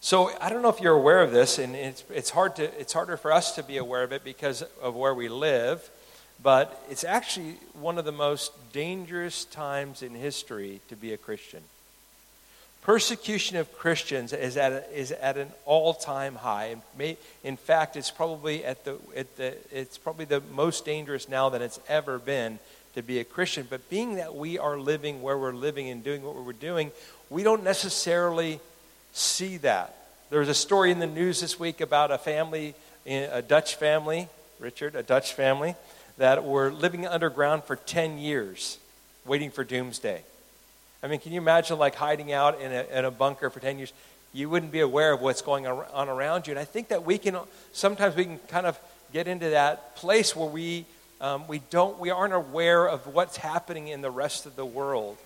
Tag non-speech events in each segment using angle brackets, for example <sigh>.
So I don't know if you're aware of this, and it's, it's, hard to, it's harder for us to be aware of it because of where we live, but it's actually one of the most dangerous times in history to be a Christian. Persecution of Christians is at, a, is at an all-time high. May, in fact, it's probably, at the, at the, it's probably the most dangerous now than it's ever been to be a Christian. But being that we are living where we're living and doing what we're doing, we don't necessarily see that. There was a story in the news this week about a family, a Dutch family, Richard, a Dutch family, that were living underground for 10 years, waiting for doomsday. I mean, can you imagine like hiding out in a, in a bunker for 10 years? You wouldn't be aware of what's going on around you. And I think that we can, sometimes we can kind of get into that place where we, um, we, don't, we aren't aware of what's happening in the rest of the world.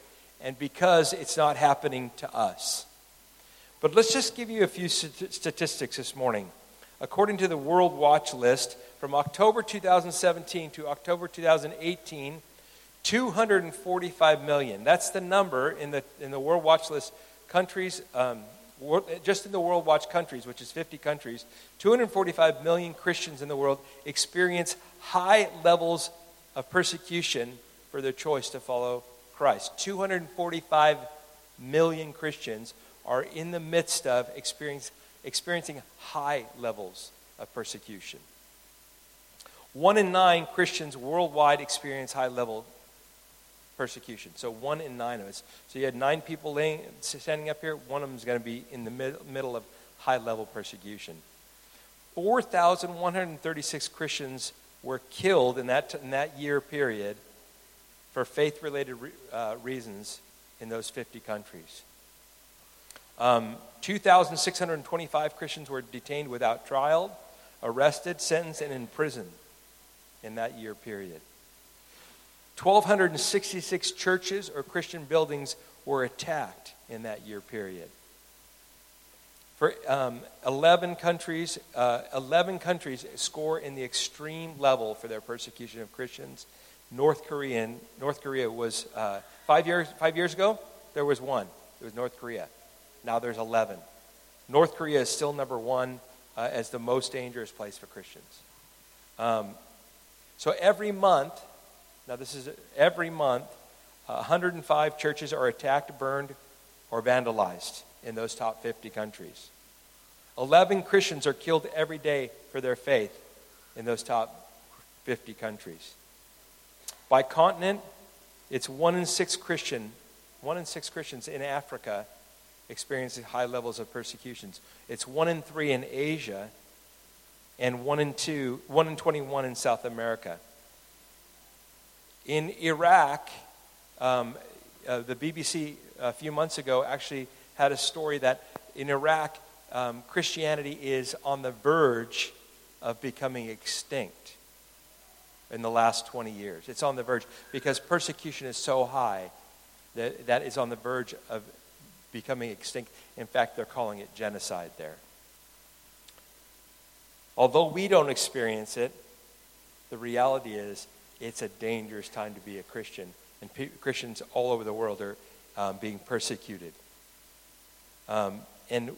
And because it's not happening to us. But let's just give you a few statistics this morning. According to the World Watch list, from October 2017 to October 2018, 245 million. That's the number in the, in the World Watch list countries, um, just in the World Watch countries, which is 50 countries, 245 million Christians in the world experience high levels of persecution for their choice to follow Christ. 245 million Christians are in the midst of experiencing high levels of persecution. One in nine Christians worldwide experience high level persecution. So one in nine of us. So you had nine people laying, standing up here. One of them is going to be in the mid, middle of high level persecution. 4,136 Christians were killed in that, in that year period for faith related uh, reasons in those 50 countries. Um, 2,625 Christians were detained without trial, arrested, sentenced, and imprisoned in that year period. 1,266 churches or Christian buildings were attacked in that year period. For um, 11 countries, uh, 11 countries score in the extreme level for their persecution of Christians. North Korean, North Korea was uh, five years five years ago. There was one. It was North Korea. Now there's 11. North Korea is still number one uh, as the most dangerous place for Christians. Um, so every month, now this is every month, uh, 105 churches are attacked, burned, or vandalized in those top 50 countries. 11 Christians are killed every day for their faith in those top 50 countries. By continent, it's one in six Christian, one in six Christians in Africa experiencing high levels of persecutions. It's one in three in Asia and one in two, one in 21 in South America. In Iraq, um, uh, the BBC a few months ago actually had a story that in Iraq, um, Christianity is on the verge of becoming extinct in the last 20 years. It's on the verge because persecution is so high that that is on the verge of becoming extinct. In fact, they're calling it genocide there. Although we don't experience it, the reality is it's a dangerous time to be a Christian. And pe- Christians all over the world are um, being persecuted. Um, and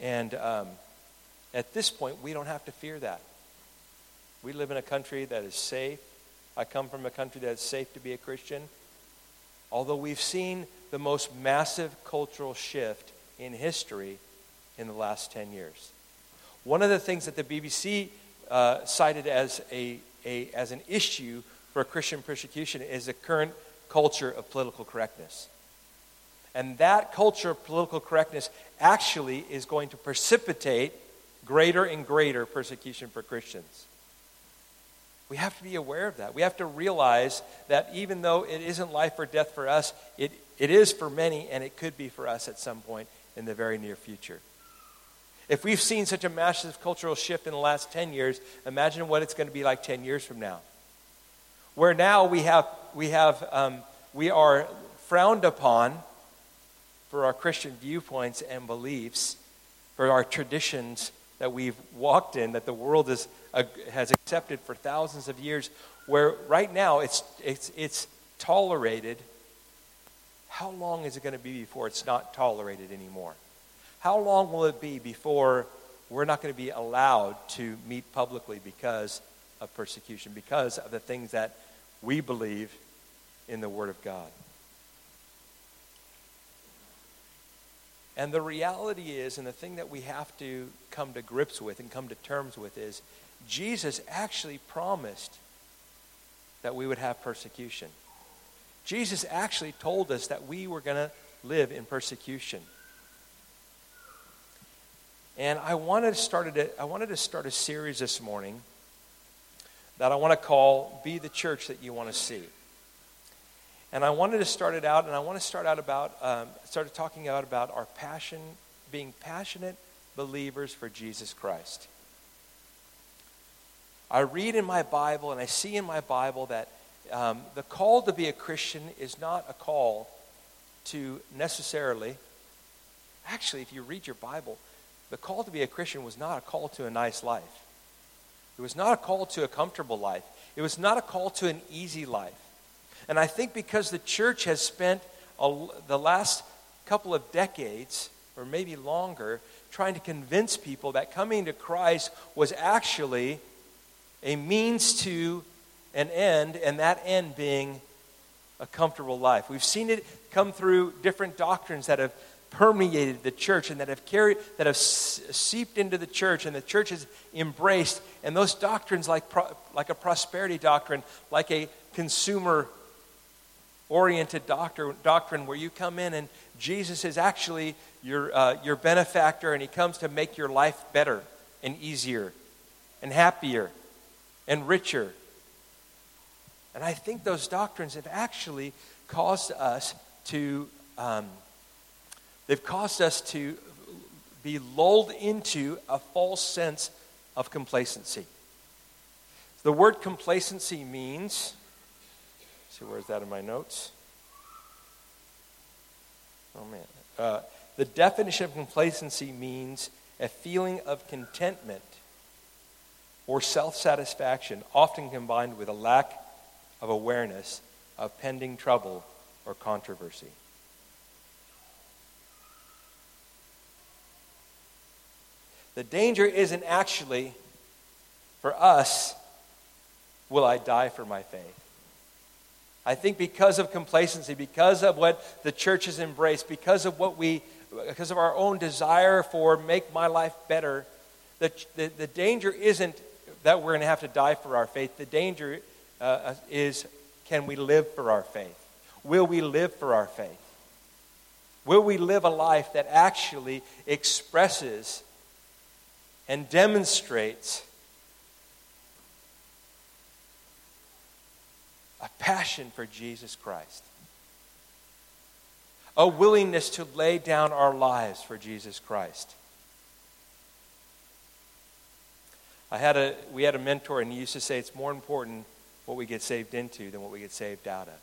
and um, at this point, we don't have to fear that. We live in a country that is safe. I come from a country that is safe to be a Christian. Although we've seen the most massive cultural shift in history in the last 10 years. One of the things that the BBC uh, cited as, a, a, as an issue for Christian persecution is the current culture of political correctness. And that culture of political correctness actually is going to precipitate greater and greater persecution for Christians. We have to be aware of that. We have to realize that even though it isn't life or death for us, it, it is for many, and it could be for us at some point in the very near future. If we've seen such a massive cultural shift in the last 10 years, imagine what it's going to be like 10 years from now. Where now we, have, we, have, um, we are frowned upon for our Christian viewpoints and beliefs, for our traditions that we've walked in, that the world is, uh, has accepted for thousands of years, where right now it's, it's, it's tolerated. How long is it going to be before it's not tolerated anymore? How long will it be before we're not going to be allowed to meet publicly because of persecution, because of the things that we believe in the Word of God? And the reality is, and the thing that we have to come to grips with and come to terms with is, Jesus actually promised that we would have persecution. Jesus actually told us that we were going to live in persecution. And I wanted, to start a, I wanted to start a series this morning that I want to call Be the Church That You Want to See. And I wanted to start it out, and I want to start out about, um, started talking out about our passion, being passionate believers for Jesus Christ. I read in my Bible, and I see in my Bible that um, the call to be a Christian is not a call to necessarily, actually, if you read your Bible, the call to be a Christian was not a call to a nice life. It was not a call to a comfortable life. It was not a call to an easy life. And I think because the church has spent a, the last couple of decades, or maybe longer, trying to convince people that coming to Christ was actually a means to an end, and that end being a comfortable life. We've seen it come through different doctrines that have permeated the church and that have carried that have seeped into the church and the church has embraced and those doctrines like pro, like a prosperity doctrine like a consumer oriented doctor, doctrine where you come in and jesus is actually your, uh, your benefactor and he comes to make your life better and easier and happier and richer and i think those doctrines have actually caused us to um, They've caused us to be lulled into a false sense of complacency. The word complacency means, see, where's that in my notes? Oh, man. Uh, the definition of complacency means a feeling of contentment or self satisfaction, often combined with a lack of awareness of pending trouble or controversy. The danger isn't actually for us, will I die for my faith? I think because of complacency, because of what the church has embraced, because of what we, because of our own desire for make my life better, the, the, the danger isn't that we're going to have to die for our faith. The danger uh, is can we live for our faith? Will we live for our faith? Will we live a life that actually expresses and demonstrates a passion for Jesus Christ, a willingness to lay down our lives for Jesus Christ. I had a, we had a mentor, and he used to say it's more important what we get saved into than what we get saved out of.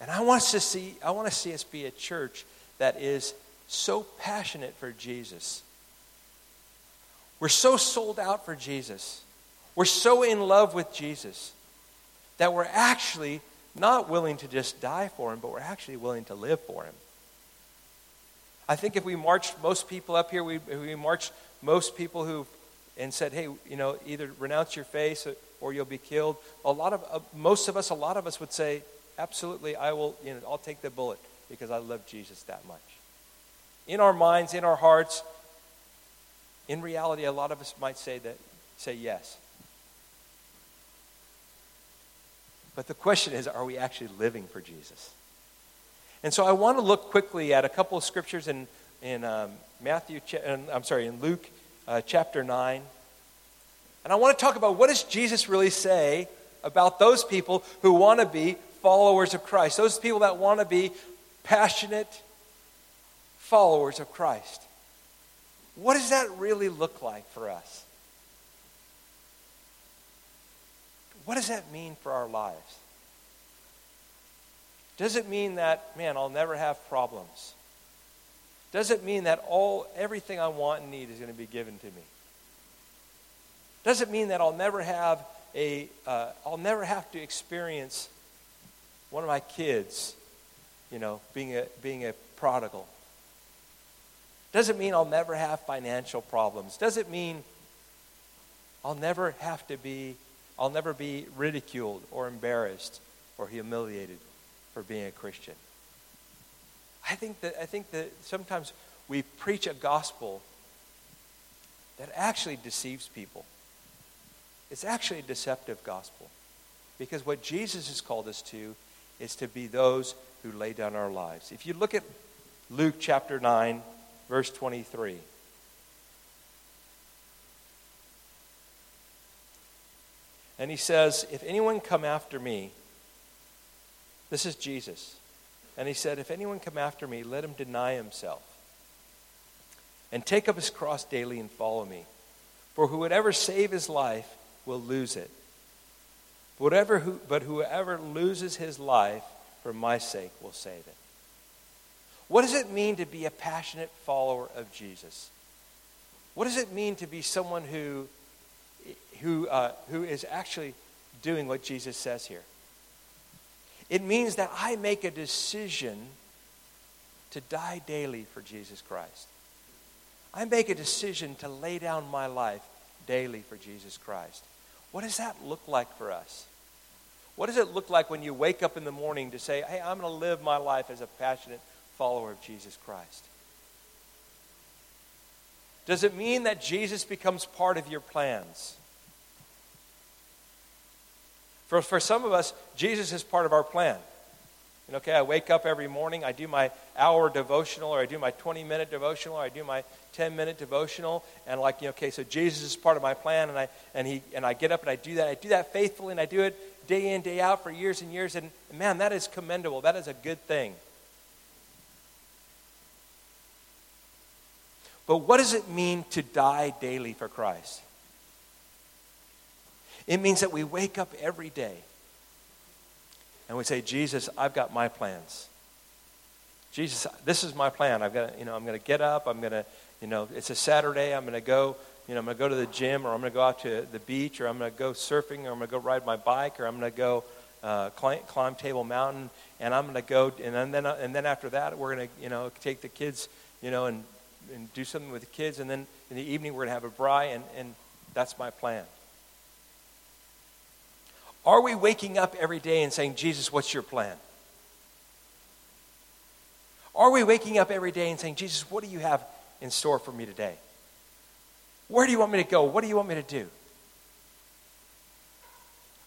And I want to see, I want to see us be a church that is so passionate for Jesus we're so sold out for Jesus. We're so in love with Jesus that we're actually not willing to just die for him, but we're actually willing to live for him. I think if we marched most people up here, we, we marched most people who and said, hey, you know, either renounce your faith or you'll be killed. A lot of, uh, most of us, a lot of us would say, absolutely, I will, you know, I'll take the bullet because I love Jesus that much. In our minds, in our hearts, in reality, a lot of us might say that say yes. But the question is, are we actually living for Jesus? And so I want to look quickly at a couple of scriptures in, in um, Matthew, I'm sorry, in Luke uh, chapter 9. And I want to talk about what does Jesus really say about those people who want to be followers of Christ, those people that want to be passionate followers of Christ. What does that really look like for us? What does that mean for our lives? Does it mean that, man, I'll never have problems? Does it mean that all everything I want and need is going to be given to me? Does it mean that I'll never have a, uh, I'll never have to experience one of my kids, you know, being a, being a prodigal? Doesn't mean I'll never have financial problems. Doesn't mean I'll never have to be, I'll never be ridiculed or embarrassed or humiliated for being a Christian. I think that, I think that sometimes we preach a gospel that actually deceives people. It's actually a deceptive gospel. Because what Jesus has called us to is to be those who lay down our lives. If you look at Luke chapter 9, verse 23. And he says, If anyone come after me, this is Jesus. And he said, If anyone come after me, let him deny himself and take up his cross daily and follow me. For whoever save his life will lose it. Whatever who, but whoever loses his life for my sake will save it. What does it mean to be a passionate follower of Jesus? What does it mean to be someone who, who, uh, who is actually doing what Jesus says here? It means that I make a decision to die daily for Jesus Christ. I make a decision to lay down my life daily for Jesus Christ. What does that look like for us? What does it look like when you wake up in the morning to say, hey, I'm going to live my life as a passionate follower of Jesus Christ? Does it mean that Jesus becomes part of your plans? For, for some of us, Jesus is part of our plan. And okay, I wake up every morning, I do my hour devotional, or I do my 20 minute devotional, or I do my 10 minute devotional, and like, you know, okay, so Jesus is part of my plan, and I, and, he, and I get up and I do that. I do that faithfully, and I do it day in, day out for years and years, and man, that is commendable. That is a good thing. But what does it mean to die daily for Christ? It means that we wake up every day and we say, Jesus, I've got my plans. Jesus, this is my plan. I've got, you know, I'm going to get up. I'm going to, you know, it's a Saturday. I'm going to go, you know, I'm going to go to the gym, or I'm going to go out to the beach, or I'm going to go surfing, or I'm going to go ride my bike, or I'm going to go uh, climb, climb, Table Mountain, and I'm going to go, and then, and then after that, we're going to, you know, take the kids, you know, and, and do something with the kids, and then in the evening we're going to have a braai, and, and that's my plan. Are we waking up every day and saying, Jesus, what's your plan? Are we waking up every day and saying, Jesus, what do you have in store for me today? Where do you want me to go? What do you want me to do?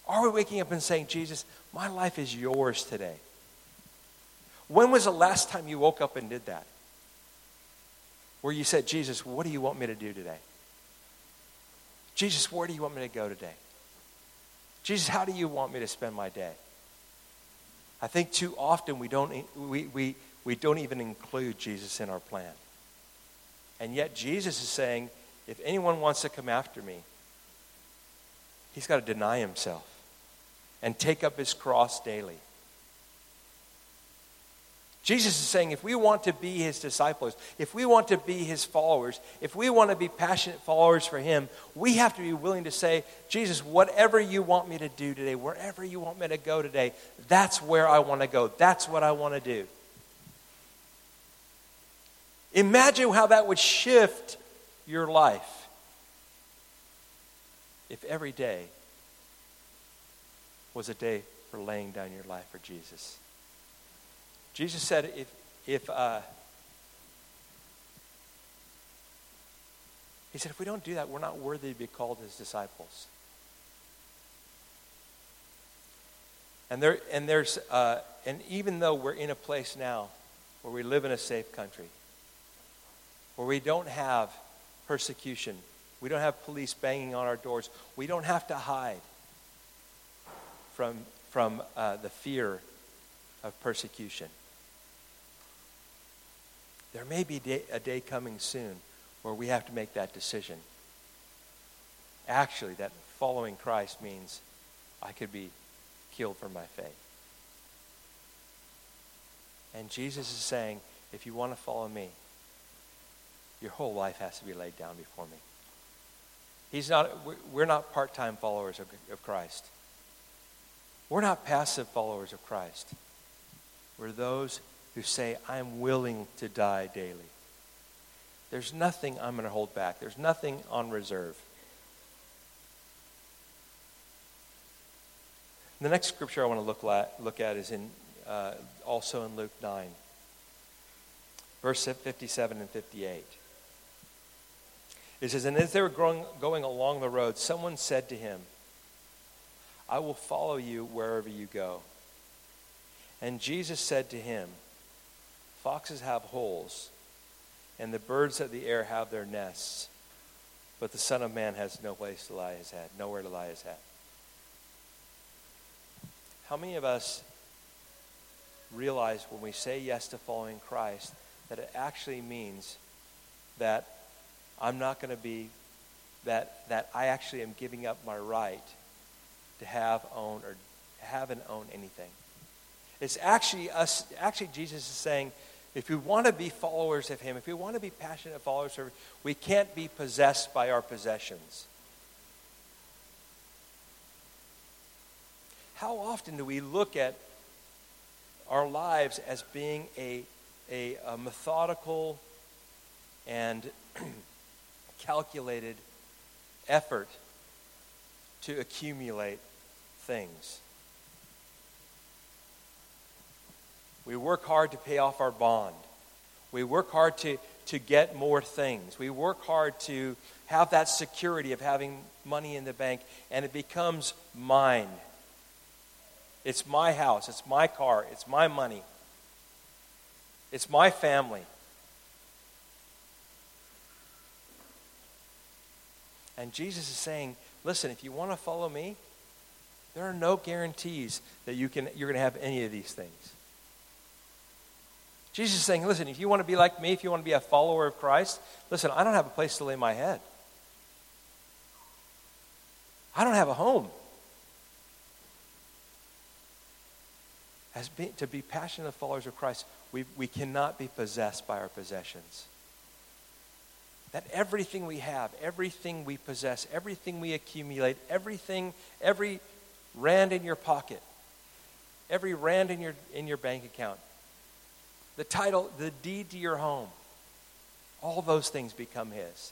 Are we waking up and saying, Jesus, my life is yours today? When was the last time you woke up and did that? Where you said, Jesus, what do you want me to do today? Jesus, where do you want me to go today? Jesus, how do you want me to spend my day? I think too often we don't, we, we, we don't even include Jesus in our plan. And yet Jesus is saying, if anyone wants to come after me, he's got to deny himself and take up his cross daily. Jesus is saying if we want to be his disciples, if we want to be his followers, if we want to be passionate followers for him, we have to be willing to say, Jesus, whatever you want me to do today, wherever you want me to go today, that's where I want to go. That's what I want to do. Imagine how that would shift your life if every day was a day for laying down your life for Jesus. Jesus said, if, if, uh, he said, if we don't do that, we're not worthy to be called his disciples. And there, and there's, uh, and even though we're in a place now where we live in a safe country, where we don't have persecution, we don't have police banging on our doors, we don't have to hide from, from uh, the fear of persecution. There may be a day coming soon where we have to make that decision. Actually, that following Christ means I could be killed for my faith. And Jesus is saying, if you want to follow me, your whole life has to be laid down before me. He's not, we're not part time followers of, of Christ. We're not passive followers of Christ. We're those who say, I'm willing to die daily. There's nothing I'm going to hold back, there's nothing on reserve. The next scripture I want to look at, look at is in, uh, also in Luke 9, verse 57 and 58. It says, And as they were growing, going along the road, someone said to him, I will follow you wherever you go. And Jesus said to him, Foxes have holes, and the birds of the air have their nests, but the Son of Man has no place to lie his head, nowhere to lie his head. How many of us realize when we say yes to following Christ that it actually means that I'm not going to be, that, that I actually am giving up my right to have, own, or have and own anything? It's actually us, actually, Jesus is saying, if we want to be followers of Him, if we want to be passionate followers of Him, we can't be possessed by our possessions. How often do we look at our lives as being a, a, a methodical and <clears throat> calculated effort to accumulate things? We work hard to pay off our bond. We work hard to, to get more things. We work hard to have that security of having money in the bank, and it becomes mine. It's my house, it's my car, it's my money, it's my family. And Jesus is saying, listen, if you want to follow me, there are no guarantees that you can, you're going to have any of these things. Jesus is saying, listen, if you want to be like me, if you want to be a follower of Christ, listen, I don't have a place to lay my head. I don't have a home. As be, to be passionate followers of Christ, we, we cannot be possessed by our possessions. That everything we have, everything we possess, everything we accumulate, everything, every rand in your pocket, every rand in your, in your bank account, the title, the deed to your home, all those things become His.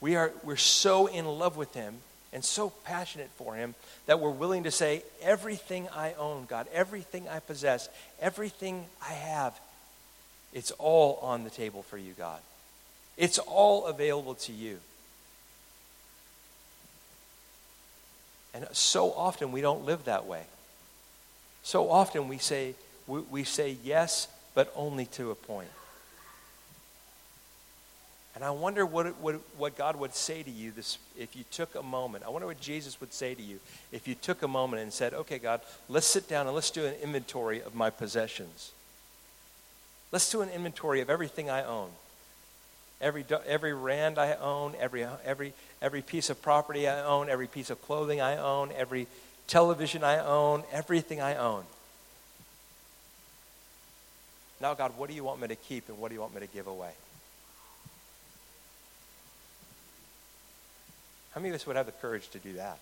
We are, we're so in love with Him and so passionate for Him that we're willing to say, Everything I own, God, everything I possess, everything I have, it's all on the table for you, God. It's all available to you. And so often we don't live that way. So often we say, we, we say yes, but only to a point. And I wonder what, what, what God would say to you this, if you took a moment. I wonder what Jesus would say to you if you took a moment and said, okay, God, let's sit down and let's do an inventory of my possessions. Let's do an inventory of everything I own. Every, every rand I own, every, every, every piece of property I own, every piece of clothing I own, every television I own, everything I own. Now, God, what do you want me to keep and what do you want me to give away? How many of us would have the courage to do that?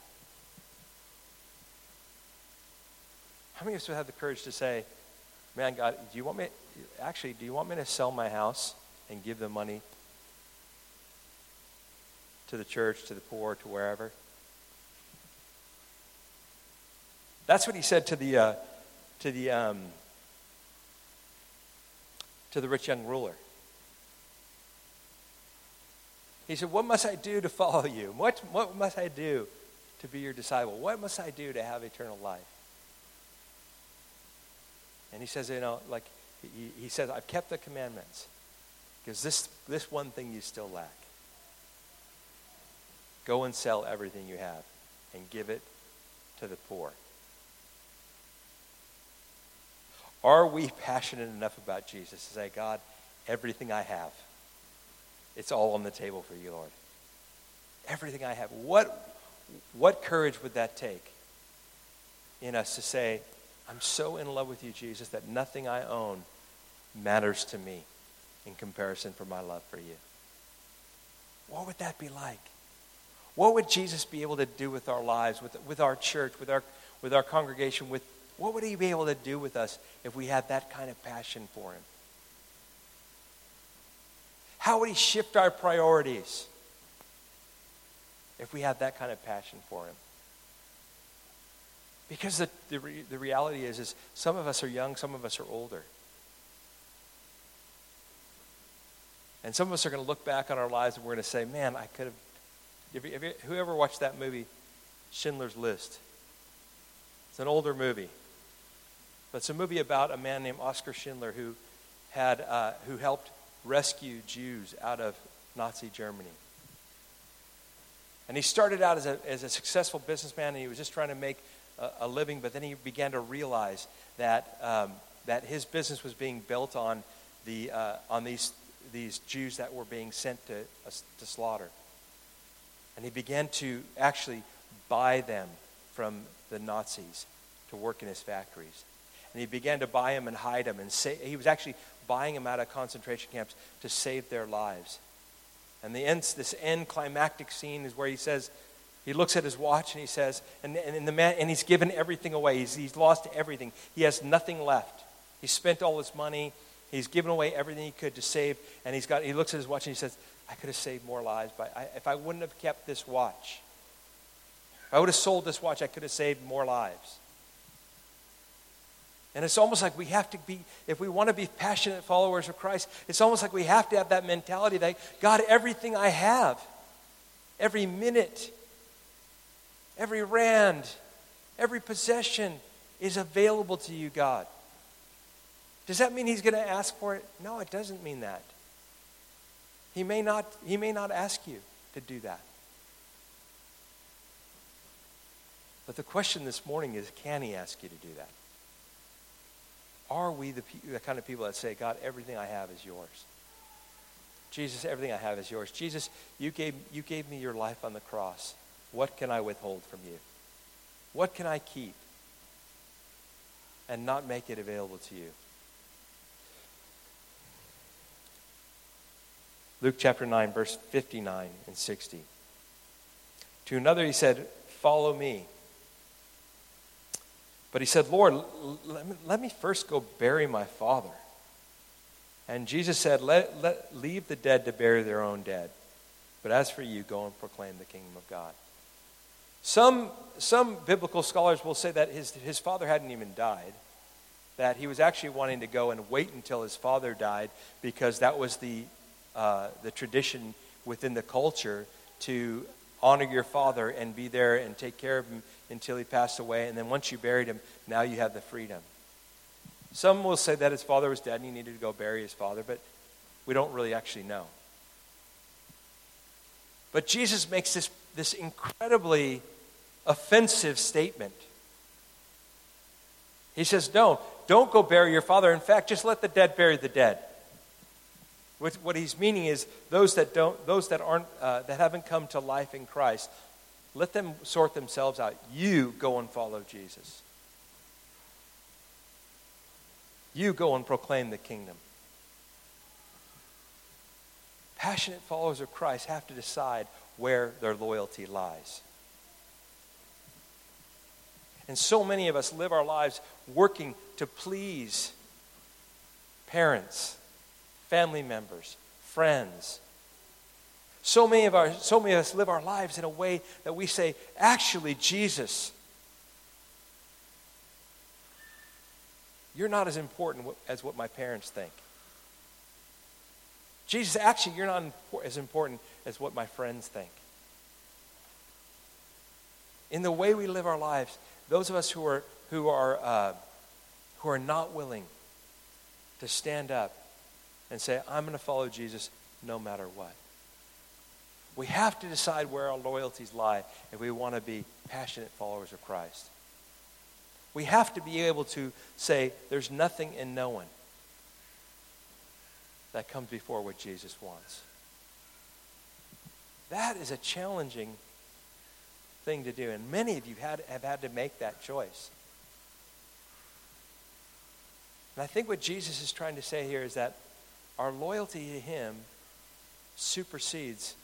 How many of us would have the courage to say, man, God, do you want me, actually, do you want me to sell my house and give the money to the church, to the poor, to wherever? That's what he said to the, uh, to the, um, to the rich young ruler. He said, What must I do to follow you? What, what must I do to be your disciple? What must I do to have eternal life? And he says, You know, like, he, he says, I've kept the commandments because this, this one thing you still lack. Go and sell everything you have and give it to the poor. Are we passionate enough about Jesus to say, God, everything I have, it's all on the table for you, Lord. Everything I have. What, what courage would that take in us to say, I'm so in love with you, Jesus, that nothing I own matters to me in comparison for my love for you? What would that be like? What would Jesus be able to do with our lives, with, with our church, with our, with our congregation? With, what would he be able to do with us if we had that kind of passion for him? How would He shift our priorities if we had that kind of passion for Him? Because the, the, re, the reality is, is some of us are young, some of us are older. And some of us are going to look back on our lives and we're going to say, man, I could have. Have you, have you, whoever watched that movie, Schindler's List? It's an older movie. But it's a movie about a man named Oskar Schindler who, had, uh, who helped rescue Jews out of Nazi Germany. And he started out as a, as a successful businessman and he was just trying to make a, a living, but then he began to realize that, um, that his business was being built on, the, uh, on these these Jews that were being sent to, uh, to slaughter. And he began to actually buy them from the Nazis to work in his factories. And he began to buy them and hide them. And say, he was actually buying them out of concentration camps to save their lives. And the end, this end climactic scene is where he says, he looks at his watch and he says, and, and, the man, and he's given everything away. He's, he's lost everything. He has nothing left. He spent all his money. He's given away everything he could to save, and he's got, he looks at his watch and he says, I could have saved more lives by, I, if I wouldn't have kept this watch. If I would have sold this watch, I could have saved more lives. And it's almost like we have to be, if we want to be passionate followers of Christ, it's almost like we have to have that mentality that, God, everything I have, every minute, every rand, every possession is available to you, God. Does that mean he's going to ask for it? No, it doesn't mean that. He may not, he may not ask you to do that. But the question this morning is can he ask you to do that? Are we the, the kind of people that say, God, everything I have is yours? Jesus, everything I have is yours. Jesus, you gave, you gave me your life on the cross. What can I withhold from you? What can I keep and not make it available to you? Luke chapter 9, verse 59 and 60. To another, he said, Follow me. But he said, Lord, let me, let me first go bury my father. And Jesus said, let, let, Leave the dead to bury their own dead. But as for you, go and proclaim the kingdom of God. Some, some biblical scholars will say that his, his father hadn't even died, that he was actually wanting to go and wait until his father died because that was the uh, the tradition within the culture to honor your father and be there and take care of him until he passed away. And then once you buried him, now you have the freedom. Some will say that his father was dead and he needed to go bury his father, but we don't really actually know. But Jesus makes this, this incredibly offensive statement. He says, No, don't go bury your father. In fact, just let the dead bury the dead. What he's meaning is those that don't, those that aren't, uh, that haven't come to life in Christ, let them sort themselves out. You go and follow Jesus. You go and proclaim the kingdom. Passionate followers of Christ have to decide where their loyalty lies. And so many of us live our lives working to please parents, family members, friends. So many of our so many of us live our lives in a way that we say, actually, Jesus, you're not as important as what my parents think. Jesus, actually, you're not as important as what my friends think. In the way we live our lives, those of us who are, who are, uh, who are not willing to stand up and say, I'm going to follow Jesus no matter what. We have to decide where our loyalties lie if we want to be passionate followers of Christ. We have to be able to say, there's nothing and no one that comes before what Jesus wants. That is a challenging thing to do, and many of you had, have had to make that choice. And I think what Jesus is trying to say here is that our loyalty to Him supersedes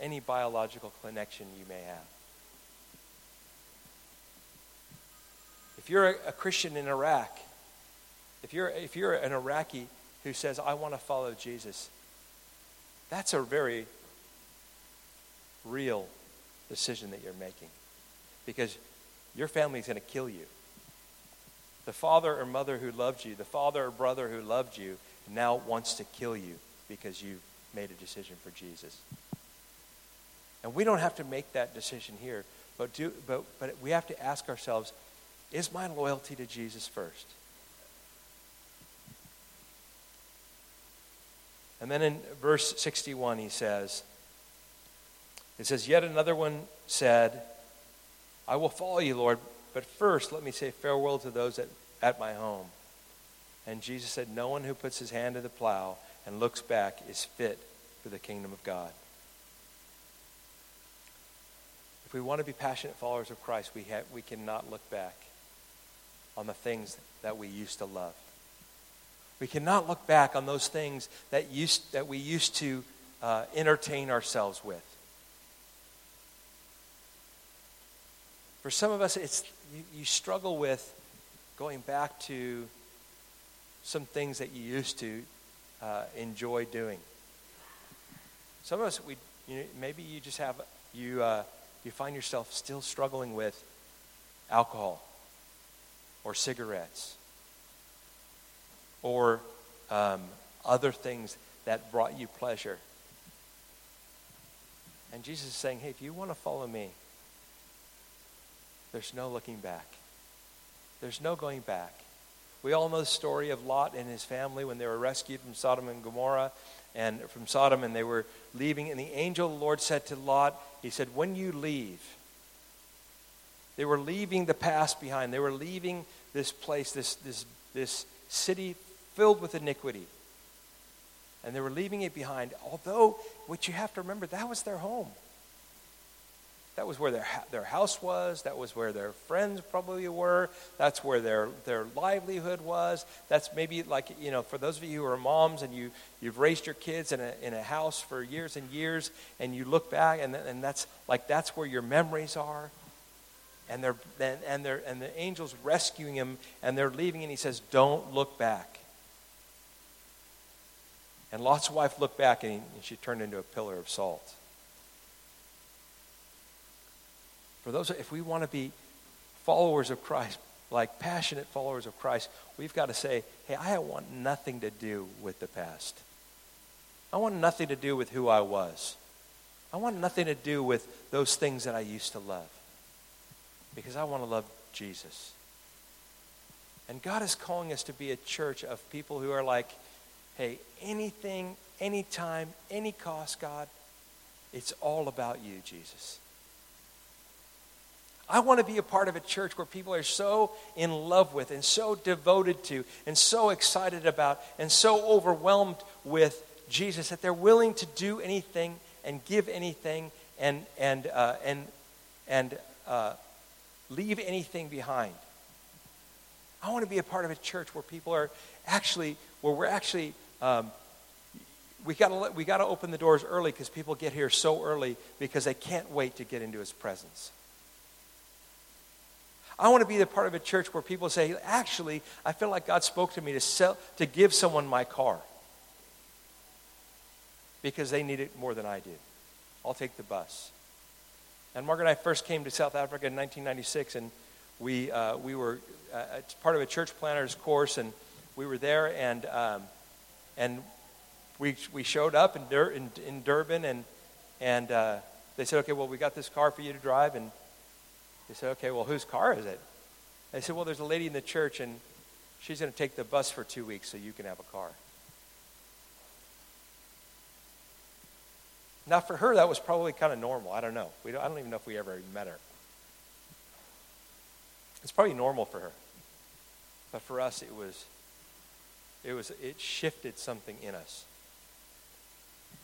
any biological connection you may have. If you're a, Christian in Iraq, if you're, if you're an Iraqi who says, I want to follow Jesus, That's a very real decision that you're making because your family is going to kill you. The father or mother who loved you, the father or brother who loved you, now wants to kill you because you made a decision for Jesus. And we don't have to make that decision here, but, do, but, but we have to ask ourselves is my loyalty to Jesus first? And then in verse 61, he says, it says, Yet another one said, I will follow you, Lord, but first let me say farewell to those at, at my home. And Jesus said, No one who puts his hand to the plow and looks back is fit for the kingdom of God. If we want to be passionate followers of Christ, we, have, we cannot look back on the things that we used to love. We cannot look back on those things that, used, that we used to uh, entertain ourselves with. For some of us, it's, you, you struggle with going back to some things that you used to uh, enjoy doing. Some of us, we, you know, maybe you just have, you, uh, you find yourself still struggling with alcohol or cigarettes or um, other things that brought you pleasure. And Jesus is saying, hey, if you want to follow me, there's no looking back. There's no going back. We all know the story of Lot and his family when they were rescued from Sodom and Gomorrah and from Sodom and they were leaving. And the angel of the Lord said to Lot, He said, When you leave, they were leaving the past behind. They were leaving this place, this, this, this city filled with iniquity. And they were leaving it behind. Although, what you have to remember, that was their home. That was where their, their house was. That was where their friends probably were. That's where their, their livelihood was. That's maybe like, you know, for those of you who are moms and you, you've raised your kids in a, in a house for years and years, and you look back, and, and that's like that's where your memories are. And, they're, and, and, they're, and the angel's rescuing him, and they're leaving, and he says, Don't look back. And Lot's wife looked back, and, he, and she turned into a pillar of salt. For those, if we want to be followers of Christ, like passionate followers of Christ, we've got to say, hey, I want nothing to do with the past. I want nothing to do with who I was. I want nothing to do with those things that I used to love. Because I want to love Jesus. And God is calling us to be a church of people who are like, hey, anything, anytime, any cost, God, it's all about you, Jesus. I want to be a part of a church where people are so in love with and so devoted to and so excited about and so overwhelmed with Jesus that they're willing to do anything and give anything and, and, uh, and, and uh, leave anything behind. I want to be a part of a church where people are actually, where we're actually, um, we got we got to open the doors early because people get here so early because they can't wait to get into his presence. I want to be the part of a church where people say, actually, I feel like God spoke to me to, sell, to give someone my car because they need it more than I do. I'll take the bus. And Margaret and I first came to South Africa in 1996, and we, uh, we were uh, part of a church planners course, and we were there, and, um, and we, we showed up in, Dur- in, in Durban, and, and uh, they said, okay, well, we got this car for you to drive, and they said, okay, well, whose car is it? They said, well, there's a lady in the church, and she's going to take the bus for two weeks so you can have a car. Now, for her, that was probably kind of normal. I don't know. We don't, I don't even know if we ever met her. It's probably normal for her. But for us, it was, it was, it shifted something in us.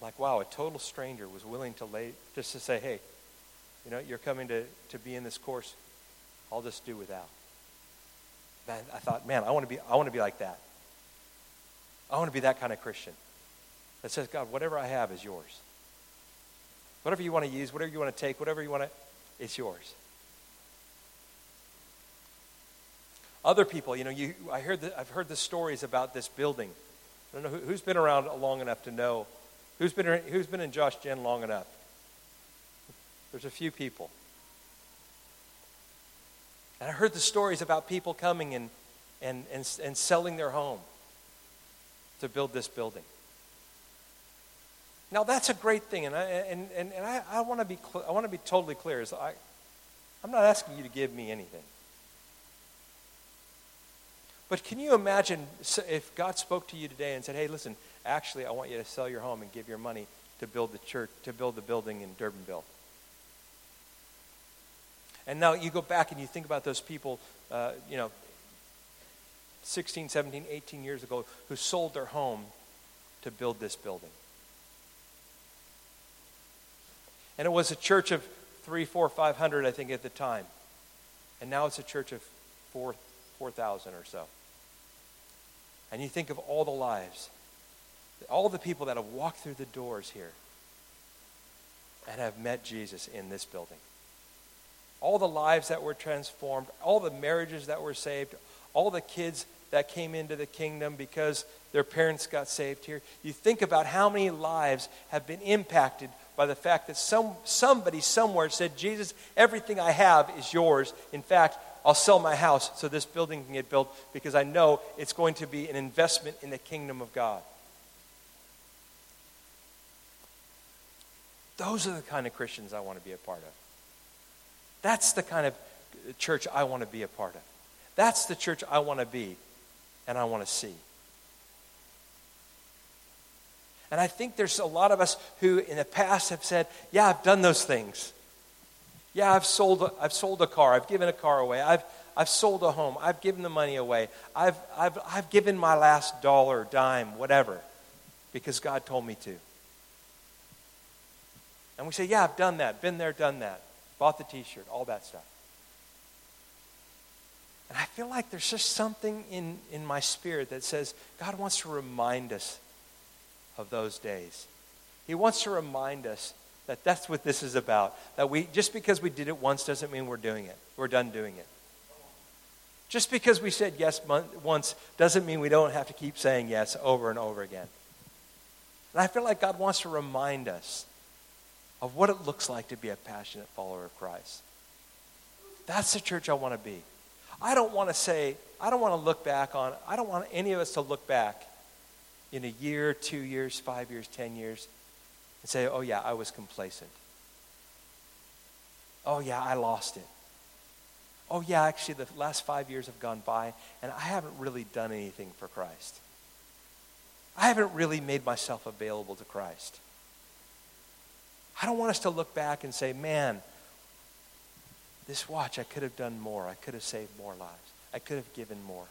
Like, wow, a total stranger was willing to lay, just to say, hey, you know, you're coming to, to be in this course. I'll just do without. Man, I thought, man, I want to be I want to be like that. I want to be that kind of Christian that says, God, whatever I have is yours. Whatever you want to use, whatever you want to take, whatever you want to, it's yours. Other people, you know, you, I heard the, I've heard the stories about this building. I don't know who, who's been around long enough to know Who's been, who's been in Josh Gen long enough? There's a few people. And I heard the stories about people coming and, and, and, and selling their home to build this building. Now, that's a great thing, and I, and, and, and I, I want to be, cl- be totally clear. So I, I'm not asking you to give me anything. But can you imagine if God spoke to you today and said, hey, listen, actually, I want you to sell your home and give your money to build the church, to build the building in Durbanville? And now you go back and you think about those people, uh, you know, 16, 17, 18 years ago who sold their home to build this building. And it was a church of three, four, five hundred, I think, at the time. And now it's a church of four, 4,000 or so. And you think of all the lives, all the people that have walked through the doors here and have met Jesus in this building. All the lives that were transformed, all the marriages that were saved, all the kids that came into the kingdom because their parents got saved here. You think about how many lives have been impacted by the fact that some, somebody somewhere said, Jesus, everything I have is yours. In fact, I'll sell my house so this building can get built because I know it's going to be an investment in the kingdom of God. Those are the kind of Christians I want to be a part of. That's the kind of church I want to be a part of. That's the church I want to be and I want to see. And I think there's a lot of us who in the past have said, Yeah, I've done those things. Yeah, I've sold, a, I've sold a car. I've given a car away. I've, I've sold a home. I've given the money away. I've, I've, I've given my last dollar, dime, whatever, because God told me to. And we say, Yeah, I've done that. Been there, done that. Bought the t shirt, all that stuff. And I feel like there's just something in, in my spirit that says God wants to remind us of those days. He wants to remind us that that's what this is about. That we just because we did it once doesn't mean we're doing it. We're done doing it. Just because we said yes once doesn't mean we don't have to keep saying yes over and over again. And I feel like God wants to remind us of what it looks like to be a passionate follower of Christ. That's the church I want to be. I don't want to say, I don't want to look back on, I don't want any of us to look back in a year, two years, five years, ten years, and say, oh, yeah, I was complacent. Oh, yeah, I lost it. Oh, yeah, actually, the last five years have gone by, and I haven't really done anything for Christ. I haven't really made myself available to Christ. I don't want us to look back and say, man, this watch, I could have done more. I could have saved more lives. I could have given more.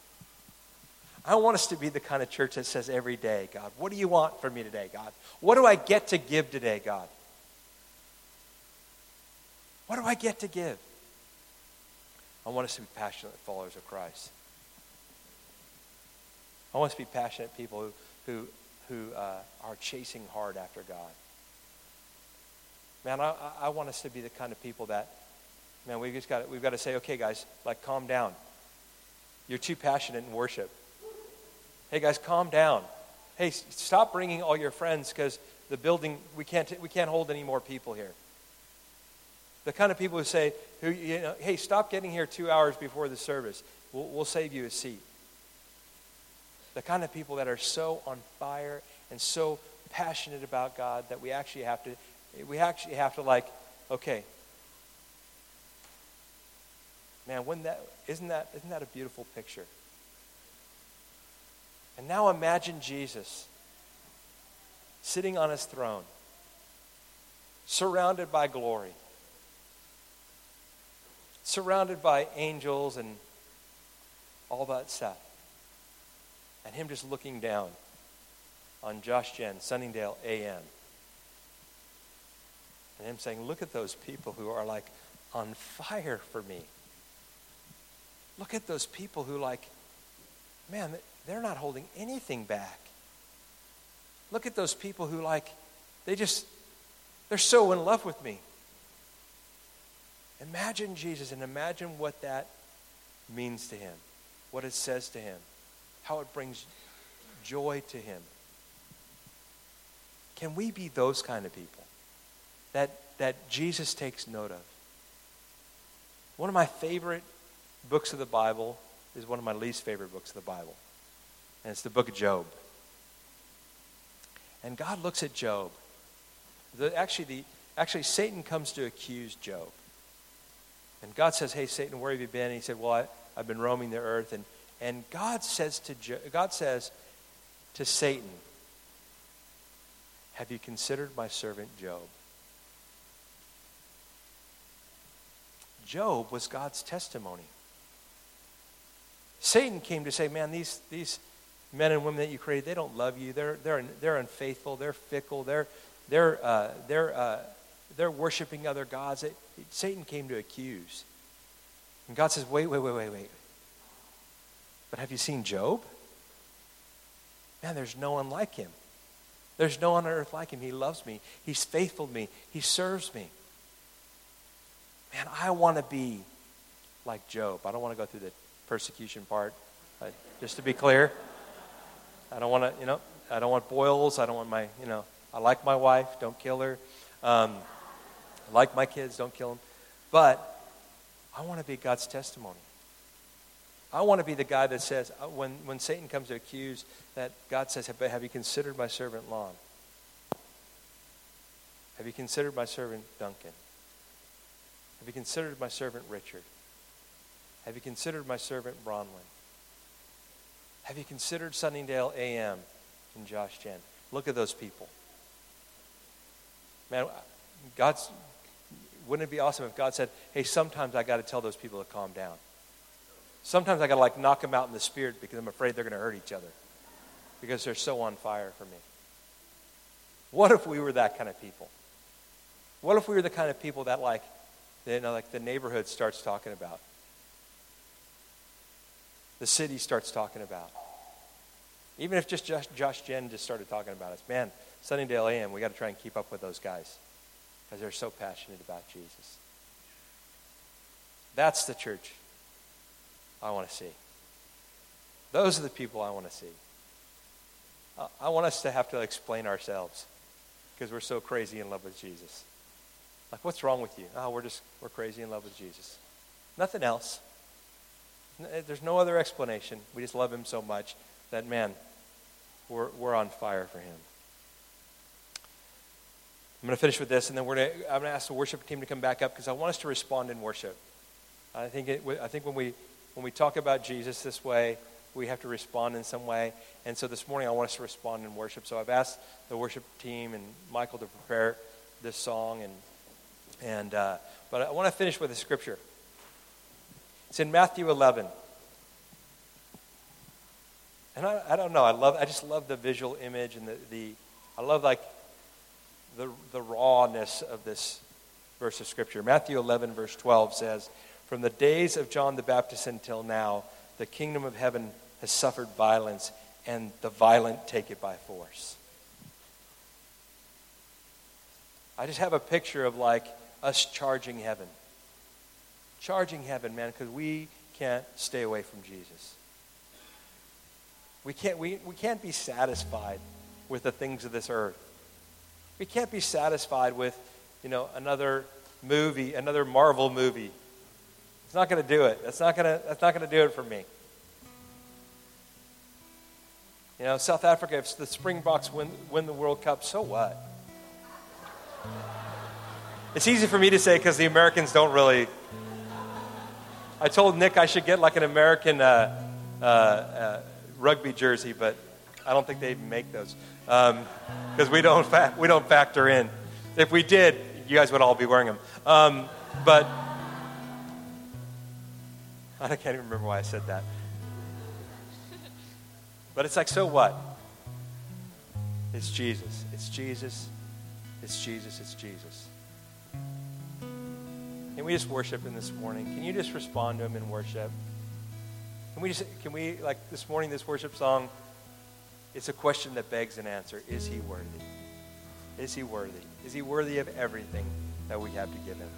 I want us to be the kind of church that says every day, God, what do you want from me today, God? What do I get to give today, God? What do I get to give? I want us to be passionate followers of Christ. I want us to be passionate people who, who, who uh, are chasing hard after God. Man, I, I want us to be the kind of people that, man, we just got we've got to say, okay, guys, like, calm down. You're too passionate in worship. Hey, guys, calm down. Hey, stop bringing all your friends because the building, we can't, we can't hold any more people here. The kind of people who say, who, you know, hey, stop getting here two hours before the service. We'll, we'll save you a seat. The kind of people that are so on fire and so passionate about God that we actually have to, we actually have to like, okay, man, wouldn't that, isn't that, isn't that a beautiful picture? And now imagine Jesus sitting on his throne, surrounded by glory, surrounded by angels and all that stuff. And him just looking down on Josh Gen, Sunningdale AM. And him saying, Look at those people who are like on fire for me. Look at those people who, like, man, they're not holding anything back. Look at those people who, like, they just, they're so in love with me. Imagine Jesus and imagine what that means to him, what it says to him, how it brings joy to him. Can we be those kind of people that, that Jesus takes note of? One of my favorite books of the Bible is one of my least favorite books of the Bible, and it's the book of Job. And God looks at Job. The, actually, the, actually, Satan comes to accuse Job. And God says, Hey, Satan, where have you been? And he said, Well, I, I've been roaming the earth. And, and God, says to jo- God says to Satan, Have you considered my servant Job? Job was God's testimony. Satan came to say, Man, these, these men and women that you created, they don't love you. They're, they're, they're unfaithful. They're fickle. They're, they're, uh, they're, uh, they're worshiping other gods. It, it, Satan came to accuse. And God says, Wait, wait, wait, wait, wait. But have you seen Job? Man, there's no one like him. There's no one on earth like him. He loves me. He's faithful to me. He serves me. Man, I want to be like Job. I don't want to go through the persecution part. Just to be clear, I don't want to, you know, I don't want boils. I don't want my, you know, I like my wife. Don't kill her. Um, I like my kids. Don't kill them. But I want to be God's testimony. I want to be the guy that says, uh, when, when Satan comes to accuse, that God says, have, have you considered my servant Lon? Have you considered my servant Duncan? Have you considered my servant Richard? Have you considered my servant Bronwyn? Have you considered Sunningdale AM and Josh Gen? Look at those people. Man, God's wouldn't it be awesome if God said, "Hey, sometimes I got to tell those people to calm down. Sometimes I got to like knock them out in the spirit because I'm afraid they're going to hurt each other because they're so on fire for me." What if we were that kind of people? What if we were the kind of people that like, you uh, know, like the neighborhood starts talking about? the city starts talking about. Even if just Josh, Josh Gen just started talking about us, man, Sunningdale AM, we got to try and keep up with those guys because they're so passionate about Jesus. That's the church I want to see. Those are the people I want to see. I want us to have to explain ourselves because we're so crazy in love with Jesus. Like, what's wrong with you? Oh, we're just, we're crazy in love with Jesus. Nothing else. Eh, there's no other explanation. We just love him so much that, man, we're, we're on fire for him. I'm going to finish with this, and then we're to, I'm going to ask the worship team to come back up because I want us to respond in worship. I think, it, I think when, we, when we talk about Jesus this way, we have to respond in some way. And so this morning, I want us to respond in worship. So I've asked the worship team and Michael to prepare this song. And, and, uh, but I want to finish with a scripture. It's in Matthew 11. And I, I don't know, I love I just love the visual image and the, the I love like the the rawness of this verse of scripture. Matthew 11 verse 12 says, "From the days of John the Baptist until now, the kingdom of heaven has suffered violence, and the violent take it by force." I just have a picture of like us charging heaven charging heaven, man, because we can't stay away from Jesus. We can't, we, we can't be satisfied with the things of this earth. We can't be satisfied with, you know, another movie, another Marvel movie. It's not going to do it. That's not going to, that's not going to do it for me. You know, South Africa, if the Springboks win, win the World Cup, so what? It's easy for me to say because the Americans don't really I told Nick I should get like an American uh, uh, uh, rugby jersey, but I don't think they even make those because um, we don't fa- we don't factor in. If we did, you guys would all be wearing them. Um, but <laughs> I can't even remember why I said that. But it's like, so what? It's Jesus. It's Jesus. It's Jesus. It's Jesus. Can we just worship him this morning? Can you just respond to him in worship? Can we just, can we, like this morning, this worship song, it's a question that begs an answer. Is he worthy? Is he worthy? Is he worthy of everything that we have to give him?